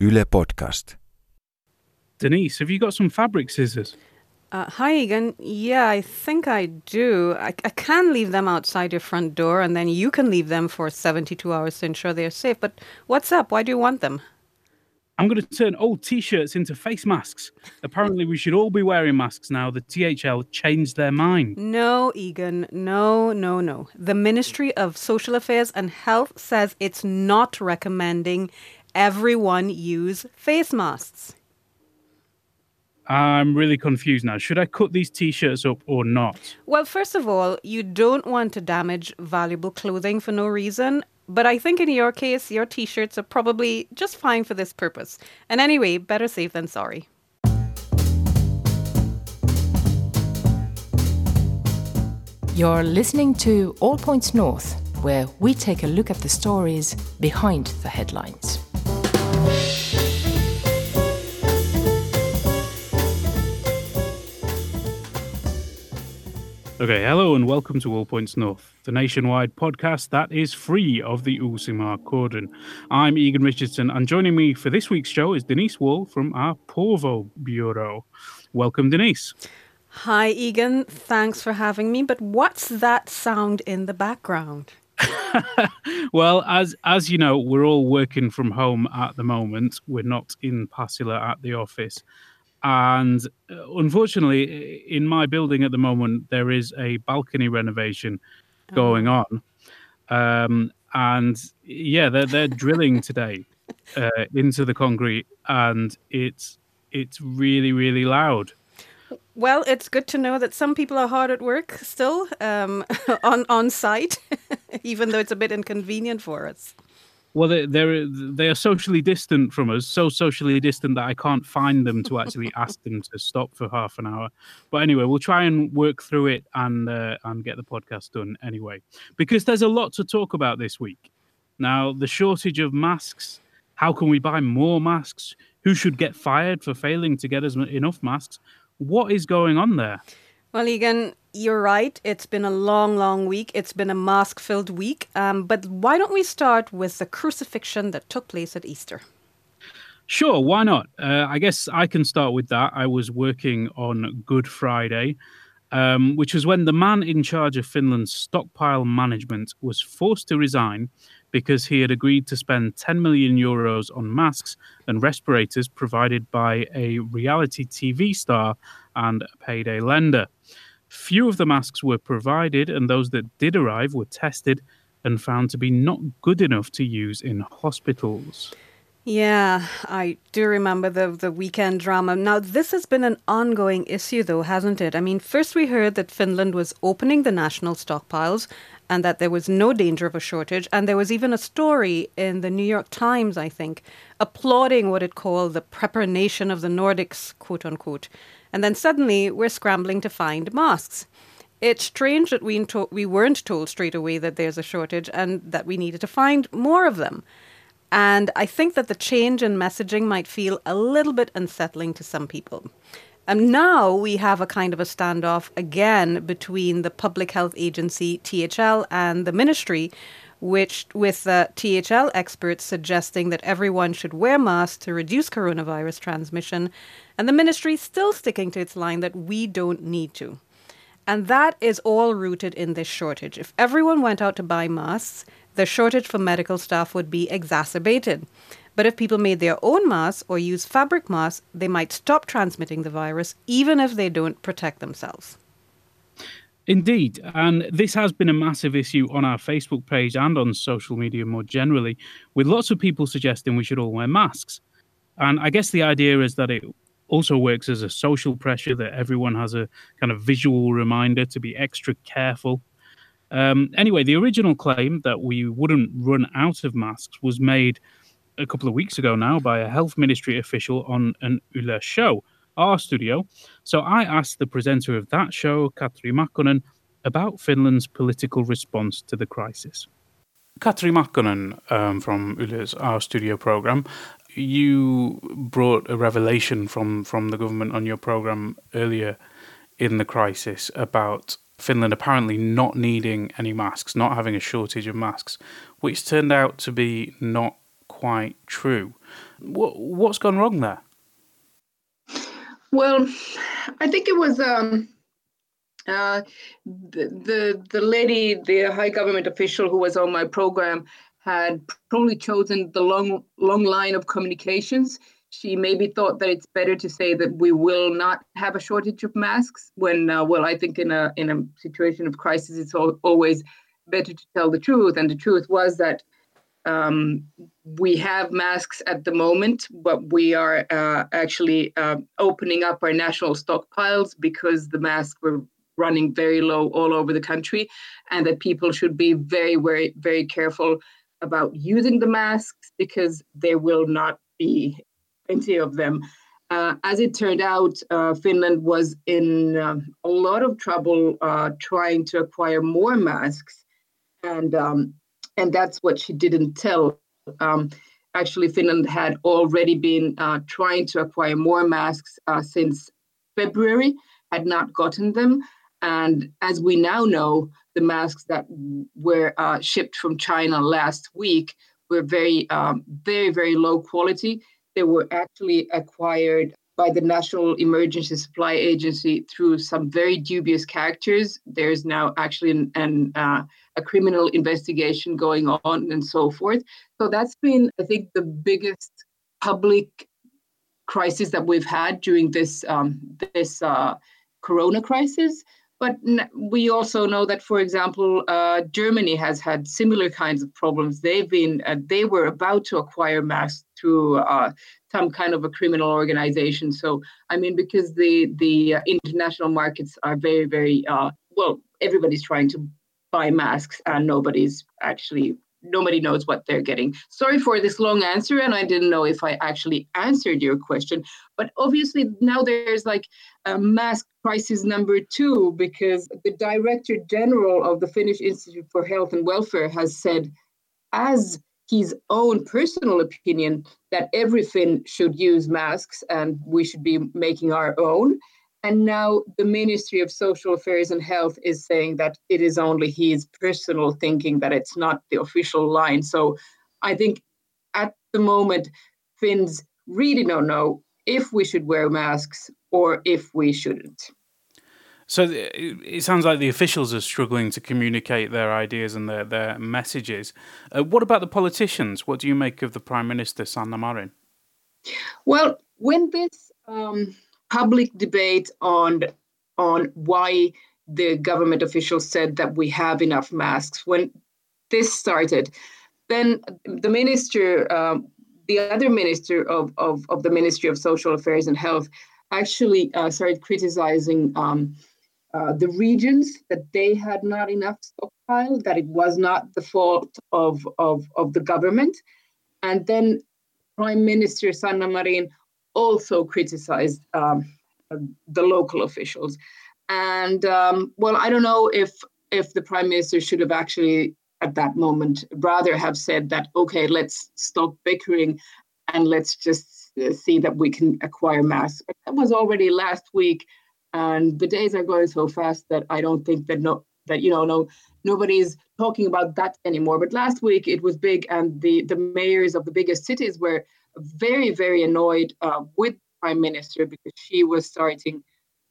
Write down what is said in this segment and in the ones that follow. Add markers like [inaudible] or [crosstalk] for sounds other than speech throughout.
Yle Podcast. Denise, have you got some fabric scissors? Uh, hi, Egan. Yeah, I think I do. I, I can leave them outside your front door, and then you can leave them for 72 hours to ensure they're safe. But what's up? Why do you want them? I'm going to turn old t shirts into face masks. Apparently, we should all be wearing masks now. The THL changed their mind. No, Egan. No, no, no. The Ministry of Social Affairs and Health says it's not recommending everyone use face masks. I'm really confused now. Should I cut these t shirts up or not? Well, first of all, you don't want to damage valuable clothing for no reason. But I think in your case, your t shirts are probably just fine for this purpose. And anyway, better safe than sorry. You're listening to All Points North, where we take a look at the stories behind the headlines. Okay, hello and welcome to All Points North, the nationwide podcast that is free of the Uusimaa cordon. I'm Egan Richardson, and joining me for this week's show is Denise Wall from our Porvoo Bureau. Welcome, Denise. Hi, Egan. Thanks for having me. But what's that sound in the background? [laughs] [laughs] well, as as you know, we're all working from home at the moment. We're not in Pasila at the office. And uh, unfortunately, in my building at the moment, there is a balcony renovation going Oh. on. Um, and yeah, they're they're drilling [laughs] today uh, into the concrete, and it's it's really really loud. Well, it's good to know that some people are hard at work still um, [laughs] on on site, [laughs] even though it's a bit inconvenient for us. Well, they they're they are socially distant from us, so socially distant that I can't find them to actually [laughs] ask them to stop for half an hour. But anyway, we'll try and work through it and uh, and get the podcast done anyway, because there's a lot to talk about this week. Now, the shortage of masks. How can we buy more masks? Who should get fired for failing to get us enough masks? What is going on there? Well, Egan, you're right. It's been a long, long week. It's been a mask filled week. Um, but why don't we start with the crucifixion that took place at Easter? Sure, why not? Uh, I guess I can start with that. I was working on Good Friday, um, which was when the man in charge of Finland's stockpile management was forced to resign because he had agreed to spend 10 million euros on masks and respirators provided by a reality TV star and a payday lender. Few of the masks were provided, and those that did arrive were tested and found to be not good enough to use in hospitals. Yeah, I do remember the the weekend drama. Now, this has been an ongoing issue, though, hasn't it? I mean, first we heard that Finland was opening the national stockpiles and that there was no danger of a shortage. And there was even a story in the New York Times, I think, applauding what it called the prepper nation of the Nordics, quote unquote. And then suddenly we're scrambling to find masks. It's strange that we, we weren't told straight away that there's a shortage and that we needed to find more of them. And I think that the change in messaging might feel a little bit unsettling to some people. And now we have a kind of a standoff again between the Public Health Agency, THL, and the ministry, which with uh, THL experts suggesting that everyone should wear masks to reduce coronavirus transmission, and the ministry still sticking to its line that we don't need to. And that is all rooted in this shortage. If everyone went out to buy masks, the shortage for medical staff would be exacerbated. But if people made their own masks or use fabric masks, they might stop transmitting the virus, even if they don't protect themselves. Indeed. And this has been a massive issue on our Facebook page and on social media more generally, with lots of people suggesting we should all wear masks. And I guess the idea is that it also works as a social pressure that everyone has a kind of visual reminder to be extra careful. Um, anyway, the original claim that we wouldn't run out of masks was made a couple of weeks ago now by a health ministry official on an Yle show, A-studio. So I asked the presenter of that show, Katri Makkonen, about Finland's political response to the crisis. Katri Makkonen um, from Yle's A-Studio program, you brought a revelation from, from the government on your program earlier in the crisis about Finland apparently not needing any masks, not having a shortage of masks, which turned out to be not quite true. What, what's gone wrong there? Well, I think it was um, uh, the, the the lady, the high government official who was on my program, had probably chosen the long long line of communications. She maybe thought that it's better to say that we will not have a shortage of masks. When uh, well, I think in a in a situation of crisis, it's always better to tell the truth. And the truth was that um, we have masks at the moment, but we are uh, actually uh, opening up our national stockpiles because the masks were running very low all over the country, and that people should be very, very, very careful about using the masks because there will not be plenty of them. Uh, as it turned out, uh, Finland was in uh, a lot of trouble uh, trying to acquire more masks, and um, and that's what she didn't tell. Um, actually, Finland had already been uh, trying to acquire more masks uh, since February, had not gotten them. And as we now know, the masks that were uh, shipped from China last week were very, um, very, very low quality. They were actually acquired by the National Emergency Supply Agency through some very dubious characters. There's now actually an, an uh, a criminal investigation going on and so forth. So that's been, I think, the biggest public crisis that we've had during this um, this uh, Corona crisis. But we also know that, for example, uh, Germany has had similar kinds of problems. They've been uh, they were about to acquire masks through uh, some kind of a criminal organization. So I mean, because the the uh, international markets are very very uh, well, everybody's trying to buy masks and nobody's actually nobody knows what they're getting. Sorry for this long answer, and I didn't know if I actually answered your question. But obviously, now there's like a mask crisis number two because the director general of the Finnish Institute for Health and Welfare has said, as his own personal opinion, that every Finn should use masks and we should be making our own. And now the Ministry of Social Affairs and Health is saying that it is only his personal thinking, that it's not the official line. So I think at the moment, Finns really don't know if we should wear masks or if we shouldn't. So it sounds like the officials are struggling to communicate their ideas and their, their messages. Uh, what about the politicians? What do you make of the Prime Minister, Sanna Marin? Well, when this um, public debate on on why the government officials said that we have enough masks. When this started, then the minister, um, the other minister of, of, of the Ministry of Social Affairs and Health, actually uh, started criticizing um, uh, the regions that they had not enough stockpile, that it was not the fault of, of, of the government. And then Prime Minister Sanna Marin also criticized um, the local officials. And um, well, I don't know if if the prime minister should have actually at that moment rather have said that okay, let's stop bickering and let's just uh, see that we can acquire masks. But that was already last week, and the days are going so fast that I don't think that no that you know no nobody's talking about that anymore. But last week it was big, and the the mayors of the biggest cities were very very annoyed uh, with prime minister because she was starting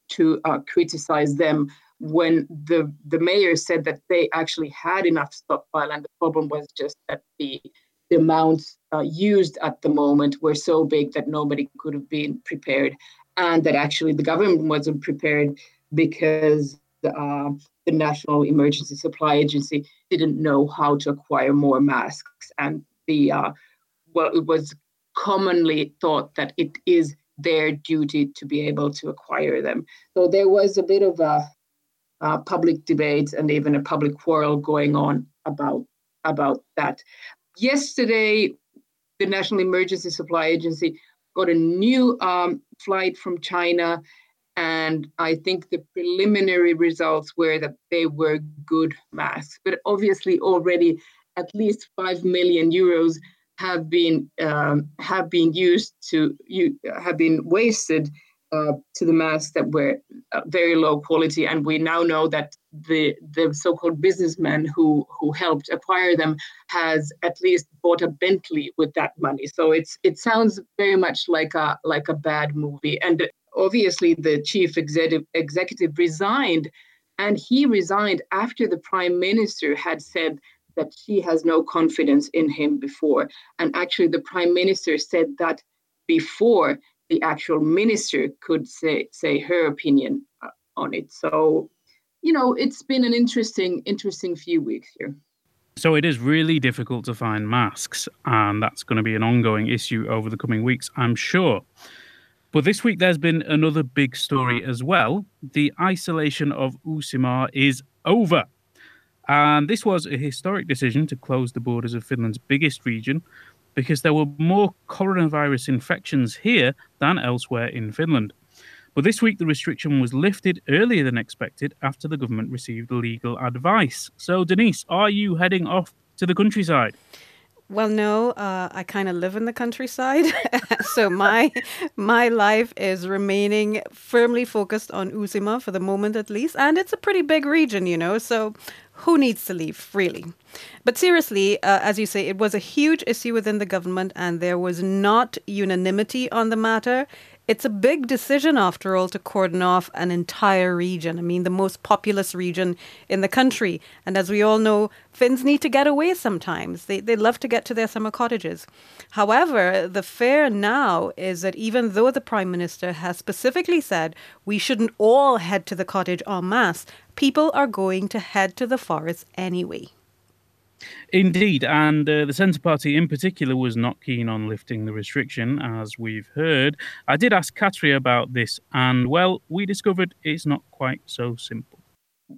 to uh, criticize them when the the mayor said that they actually had enough stockpile and the problem was just that the the amounts uh, used at the moment were so big that nobody could have been prepared and that actually the government wasn't prepared because uh, the national emergency supply agency didn't know how to acquire more masks and the uh, well it was commonly thought that it is their duty to be able to acquire them. So there was a bit of a, a public debate and even a public quarrel going on about about that. Yesterday, the National Emergency Supply Agency got a new um, flight from China, and I think the preliminary results were that they were good masks. But obviously, already at least five million euros have been um, have been used to you have been wasted uh, to the masks that were uh, very low quality, and we now know that the the so-called businessman who who helped acquire them has at least bought a Bentley with that money. So it's it sounds very much like a like a bad movie, and obviously the chief executive executive resigned, and he resigned after the prime minister had said that she has no confidence in him before, and actually the prime minister said that before the actual minister could say say her opinion uh, on it. So, you know, it's been an interesting interesting few weeks here. So it is really difficult to find masks, and that's going to be an ongoing issue over the coming weeks, I'm sure. But this week there's been another big story as well. The isolation of Uusimaa is over. And this was a historic decision to close the borders of Finland's biggest region because there were more coronavirus infections here than elsewhere in Finland. But this week, the restriction was lifted earlier than expected after the government received legal advice. So, Denise, are you heading off to the countryside? Well, no, uh, I kind of live in the countryside, [laughs] so my my life is remaining firmly focused on Uusimaa for the moment, at least, and it's a pretty big region, you know. So who needs to leave, really? But seriously, uh, as you say, it was a huge issue within the government, and there was not unanimity on the matter. It's a big decision, after all, to cordon off an entire region. I mean, the most populous region in the country. And as we all know, Finns need to get away sometimes. They, they love to get to their summer cottages. However, the fear now is that even though the Prime Minister has specifically said we shouldn't all head to the cottage en masse, people are going to head to the forest anyway. Indeed, and uh, the Centre Party in particular was not keen on lifting the restriction, as we've heard. I did ask Katri about this, and well, we discovered it's not quite so simple.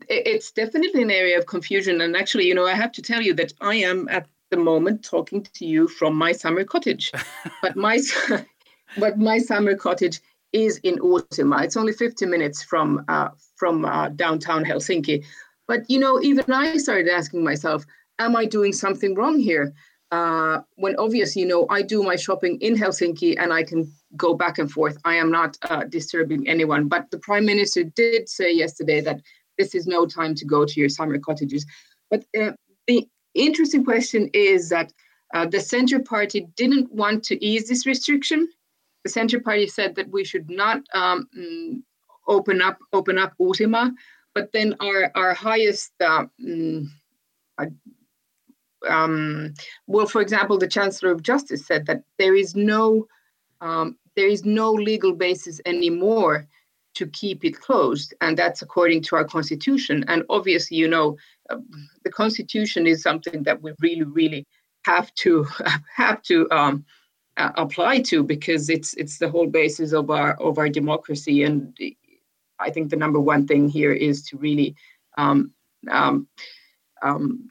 It's definitely an area of confusion, and actually, you know, I have to tell you that I am at the moment talking to you from my summer cottage, [laughs] but my but my summer cottage is in Uusimaa. It's only 50 minutes from uh, from uh, downtown Helsinki. But you know, even I started asking myself, am I doing something wrong here? Uh, when obviously, you know, I do my shopping in Helsinki and I can go back and forth. I am not uh, disturbing anyone. But the prime minister did say yesterday that this is no time to go to your summer cottages. But uh, the interesting question is that uh, the Centre Party didn't want to ease this restriction. The Centre Party said that we should not um, open up open up Uusimaa. But then our our highest mm, um, well, for example, the Chancellor of Justice said that there is no um, there is no legal basis anymore to keep it closed, and that's according to our constitution. And obviously, you know, uh, the constitution is something that we really, really have to [laughs] have to um, apply to because it's it's the whole basis of our of our democracy. And I think the number one thing here is to really um, um, um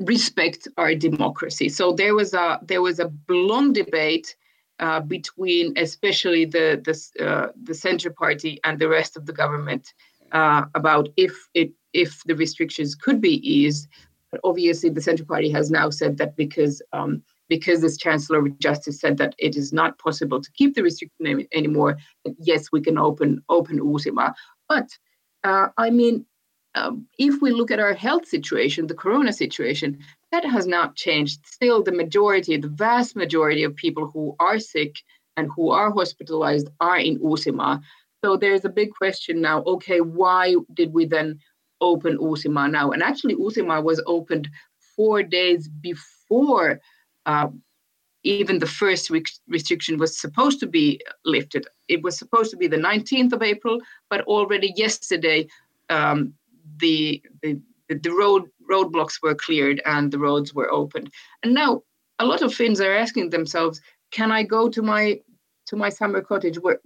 respect our democracy. So there was a there was a long debate uh, between especially the the uh, the Centre Party and the rest of the government uh, about if it if the restrictions could be eased. But obviously, the Centre Party has now said that because um, because this Chancellor of Justice said that it is not possible to keep the restriction anymore, yes, we can open open Uusimaa. But uh, I mean, um, if we look at our health situation, the corona situation, that has not changed. Still, the majority, the vast majority of people who are sick and who are hospitalized are in Uusimaa. So there's a big question now okay, why did we then open Uusimaa now? And actually, Uusimaa was opened four days before uh, even the first re- restriction was supposed to be lifted. It was supposed to be the 19th of April, but already yesterday, um, the, the the road roadblocks were cleared and the roads were opened. And now a lot of Finns are asking themselves, can I go to my to my summer cottage where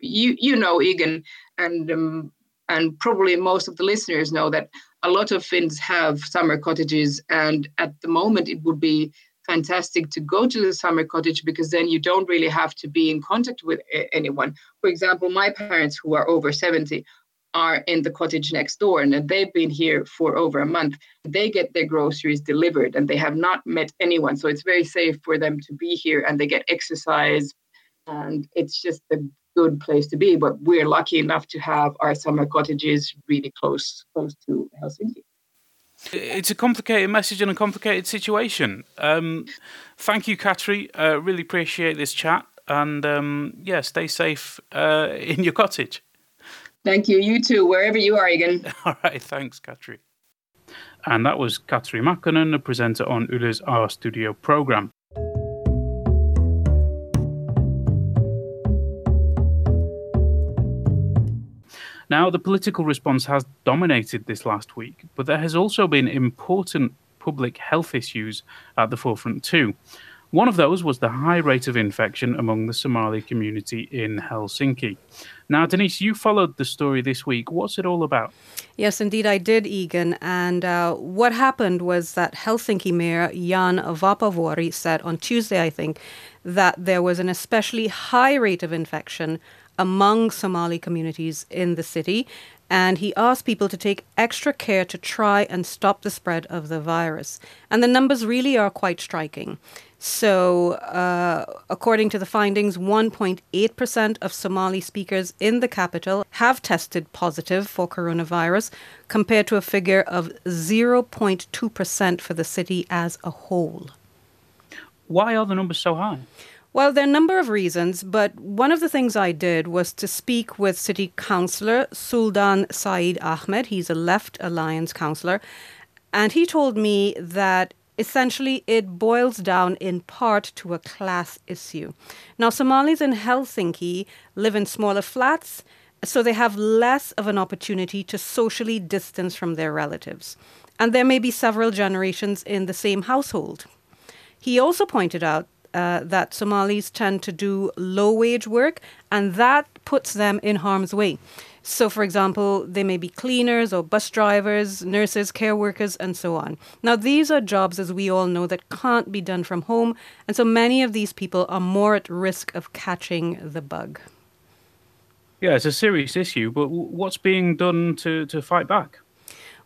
you you know Egan and um, and probably most of the listeners know that a lot of Finns have summer cottages and at the moment it would be fantastic to go to the summer cottage because then you don't really have to be in contact with anyone. For example, my parents who are over 70 are in the cottage next door and they've been here for over a month. They get their groceries delivered and they have not met anyone. So it's very safe for them to be here and they get exercise. And it's just a good place to be. But we're lucky enough to have our summer cottages really close close to Helsinki. It's a complicated message and a complicated situation. Um, thank you, Katri. Uh, really appreciate this chat. And um, yeah, stay safe uh, in your cottage. Thank you. You too, wherever you are, Egan. [laughs] All right. Thanks, Katri. And that was Katri Makkonen, a presenter on Yle's A-Studio program. Now, the political response has dominated this last week, but there has also been important public health issues at the forefront too. One of those was the high rate of infection among the Somali community in Helsinki. Now, Denise, you followed the story this week. What's it all about? Yes, indeed, I did, Egan. And uh, what happened was that Helsinki Mayor Jan Vapaavuori said on Tuesday, I think, that there was an especially high rate of infection among Somali communities in the city. And he asked people to take extra care to try and stop the spread of the virus. And the numbers really are quite striking. So, uh, according to the findings, 1.8% of Somali speakers in the capital have tested positive for coronavirus, compared to a figure of 0.2% for the city as a whole. Why are the numbers so high? Well, there are a number of reasons, but one of the things I did was to speak with City Councillor Suldaan Said Ahmed. He's a Left Alliance councillor. And he told me that essentially it boils down in part to a class issue. Now, Somalis in Helsinki live in smaller flats, so they have less of an opportunity to socially distance from their relatives. And there may be several generations in the same household. He also pointed out uh, that Somalis tend to do low wage work, and that puts them in harm's way. So, for example, they may be cleaners or bus drivers, nurses, care workers, and so on. Now, these are jobs, as we all know, that can't be done from home, and so many of these people are more at risk of catching the bug. Yeah, it's a serious issue, but what's being done to, to fight back?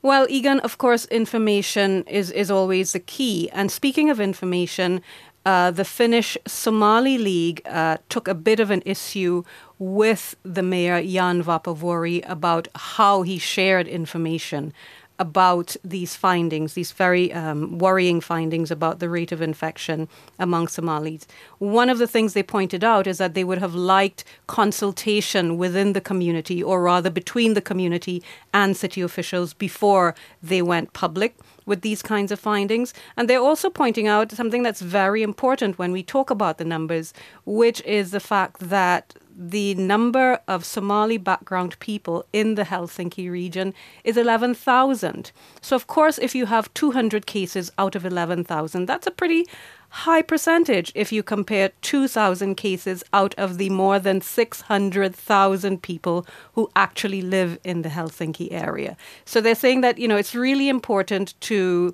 Well, Egan, of course, information is, is always the key. And speaking of information, uh, the Finnish Somali League uh, took a bit of an issue with the mayor Jan Vapaavuori about how he shared information about these findings, these very um, worrying findings about the rate of infection among Somalis. One of the things they pointed out is that they would have liked consultation within the community, or rather between the community and city officials before they went public with these kinds of findings. And they're also pointing out something that's very important when we talk about the numbers, which is the fact that the number of Somali background people in the Helsinki region is 11,000. So, of course, if you have 200 cases out of 11,000, that's a pretty high percentage if you compare 2,000 cases out of the more than 600,000 people who actually live in the Helsinki area. So, they're saying that, you know, it's really important to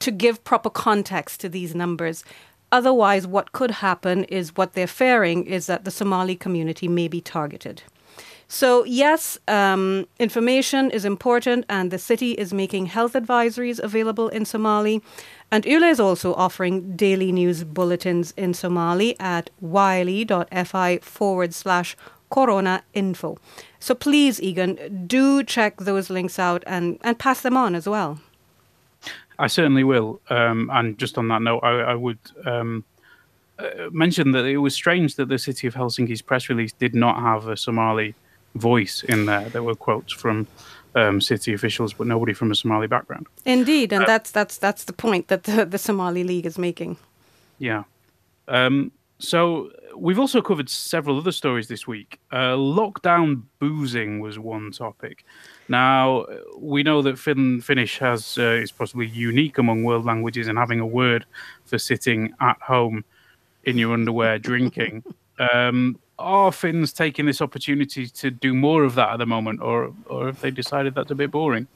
to give proper context to these numbers Otherwise, what could happen is what they're fearing is that the Somali community may be targeted. So, yes, um, information is important, and the city is making health advisories available in Somali. And Yle is also offering daily news bulletins in Somali at yle.fi forward slash corona info. So please, Egan, do check those links out and, and pass them on as well. I certainly will. Um, and just on that note, I, I would um, uh, mention that it was strange that the city of Helsinki's press release did not have a Somali voice in there. There were quotes from um, city officials, but nobody from a Somali background. Indeed, and uh, that's that's that's the point that the, the Somali League is making. Yeah. Um, so we've also covered several other stories this week. Uh, lockdown boozing was one topic. Now we know that fin- Finnish has uh, is possibly unique among world languages in having a word for sitting at home in your underwear [laughs] drinking. Um, are Finns taking this opportunity to do more of that at the moment, or or have they decided that's a bit boring?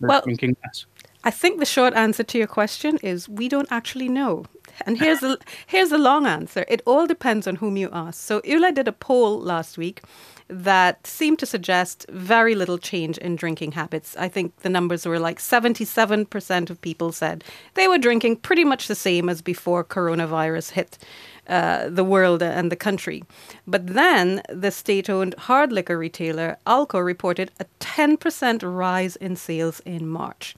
They're well, thinking less. I think the short answer to your question is we don't actually know. And here's a, here's the long answer. It all depends on whom you ask. So Yle did a poll last week that seemed to suggest very little change in drinking habits. I think the numbers were like 77% of people said they were drinking pretty much the same as before coronavirus hit. uh, the world and the country. But then the state owned hard liquor retailer Alko reported a 10% rise in sales in March.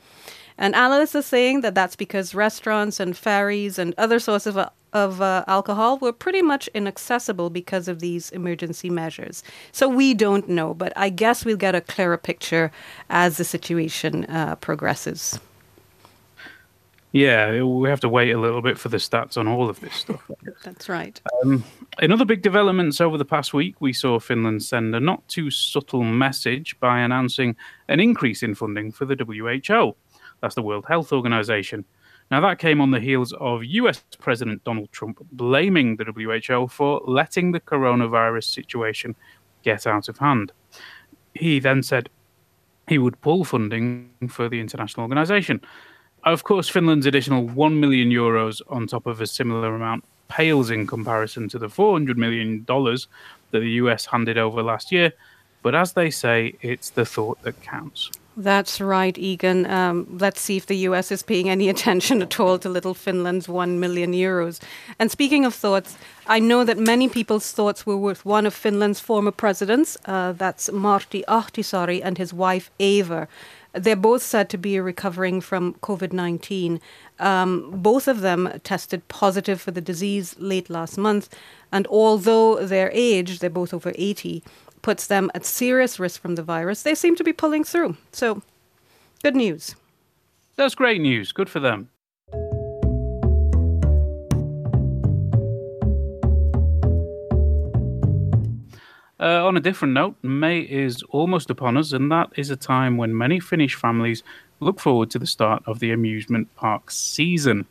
And analysts are saying that that's because restaurants and ferries and other sources of, of uh, alcohol were pretty much inaccessible because of these emergency measures. So we don't know, but I guess we'll get a clearer picture as the situation uh, progresses. Yeah, we have to wait a little bit for the stats on all of this stuff. [laughs] That's right. Um, in other big developments over the past week, we saw Finland send a not too subtle message by announcing an increase in funding for the WHO. That's the World Health Organization. Now, that came on the heels of US President Donald Trump blaming the WHO for letting the coronavirus situation get out of hand. He then said he would pull funding for the international organization. Of course, Finland's additional 1 million euros on top of a similar amount pales in comparison to the $400 million that the US handed over last year. But as they say, it's the thought that counts. That's right, Egan. Um, let's see if the US is paying any [laughs] attention at all to little Finland's 1 million euros. And speaking of thoughts, I know that many people's thoughts were with one of Finland's former presidents. Uh, that's Martti Ahtisaari and his wife, Eva. They're both said to be recovering from COVID 19. Um, both of them tested positive for the disease late last month. And although their age, they're both over 80, puts them at serious risk from the virus, they seem to be pulling through. So, good news. That's great news. Good for them. Uh, on a different note, May is almost upon us, and that is a time when many Finnish families look forward to the start of the amusement park season.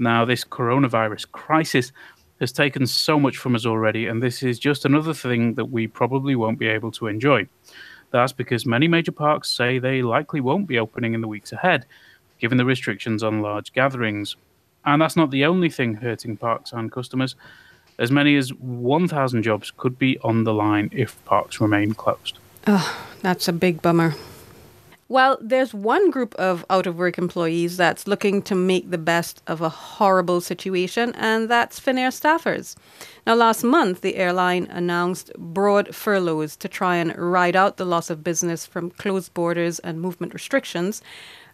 Now, this coronavirus crisis has taken so much from us already, and this is just another thing that we probably won't be able to enjoy. That's because many major parks say they likely won't be opening in the weeks ahead, given the restrictions on large gatherings. And that's not the only thing hurting parks and customers. As many as 1,000 jobs could be on the line if parks remain closed. Oh, that's a big bummer. Well, there's one group of out of work employees that's looking to make the best of a horrible situation, and that's Finnair staffers. Now, last month, the airline announced broad furloughs to try and ride out the loss of business from closed borders and movement restrictions.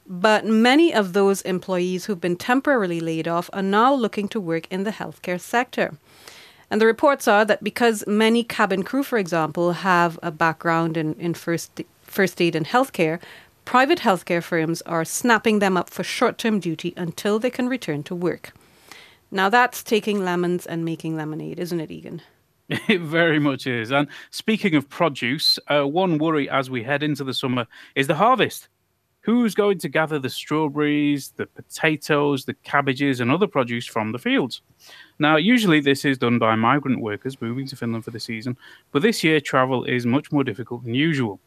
But many of those employees who've been temporarily laid off are now looking to work in the healthcare sector. And the reports are that because many cabin crew, for example, have a background in, in first, first aid and healthcare, private healthcare firms are snapping them up for short term duty until they can return to work. Now that's taking lemons and making lemonade, isn't it, Egan? [laughs] It very much is. And speaking of produce, uh, one worry as we head into the summer is the harvest. Who's going to gather the strawberries, the potatoes, the cabbages, and other produce from the fields? Now, usually this is done by migrant workers moving to Finland for the season, but this year travel is much more difficult than usual.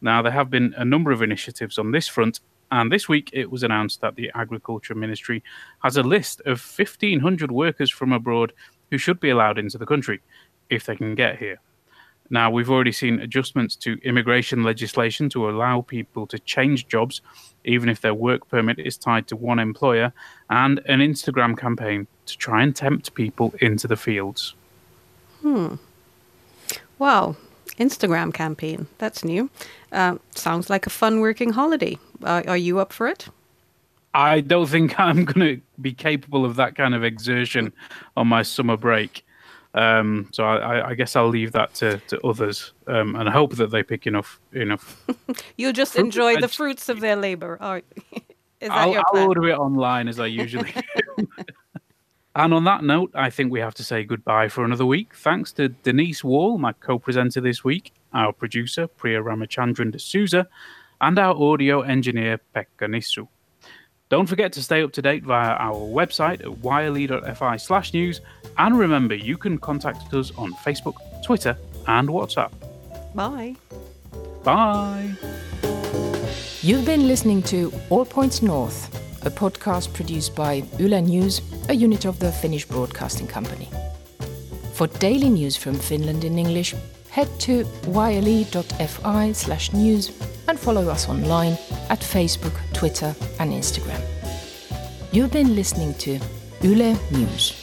Now, there have been a number of initiatives on this front, and this week it was announced that the Agriculture Ministry has a list of 1,500 workers from abroad who should be allowed into the country if they can get here. Now, we've already seen adjustments to immigration legislation to allow people to change jobs, even if their work permit is tied to one employer, and an Instagram campaign to try and tempt people into the fields. Hmm. Wow. Instagram campaign. That's new. Uh, sounds like a fun working holiday. Uh, are you up for it? I don't think [laughs] I'm going to be capable of that kind of exertion on my summer break. Um, so I, I, guess I'll leave that to, to others um, and I hope that they pick enough enough. [laughs] You'll just fruit. enjoy the fruits of their labor. Or [laughs] is that I'll, your plan? I'll order it online as I [laughs] usually do. and on that note, I think we have to say goodbye for another week. Thanks to Denise Wall, my co-presenter this week, our producer Priya Ramachandran D'Souza, and our audio engineer Pekka Nissu. Don't forget to stay up to date via our website at yle.fi slash news. And remember, you can contact us on Facebook, Twitter, and WhatsApp. Bye. Bye. You've been listening to All Points North, a podcast produced by Yle News, a unit of the Finnish Broadcasting Company. For daily news from Finland in English, head to yle.fi slash news and follow us online at Facebook, Twitter, and Instagram. You've been listening to Yle News.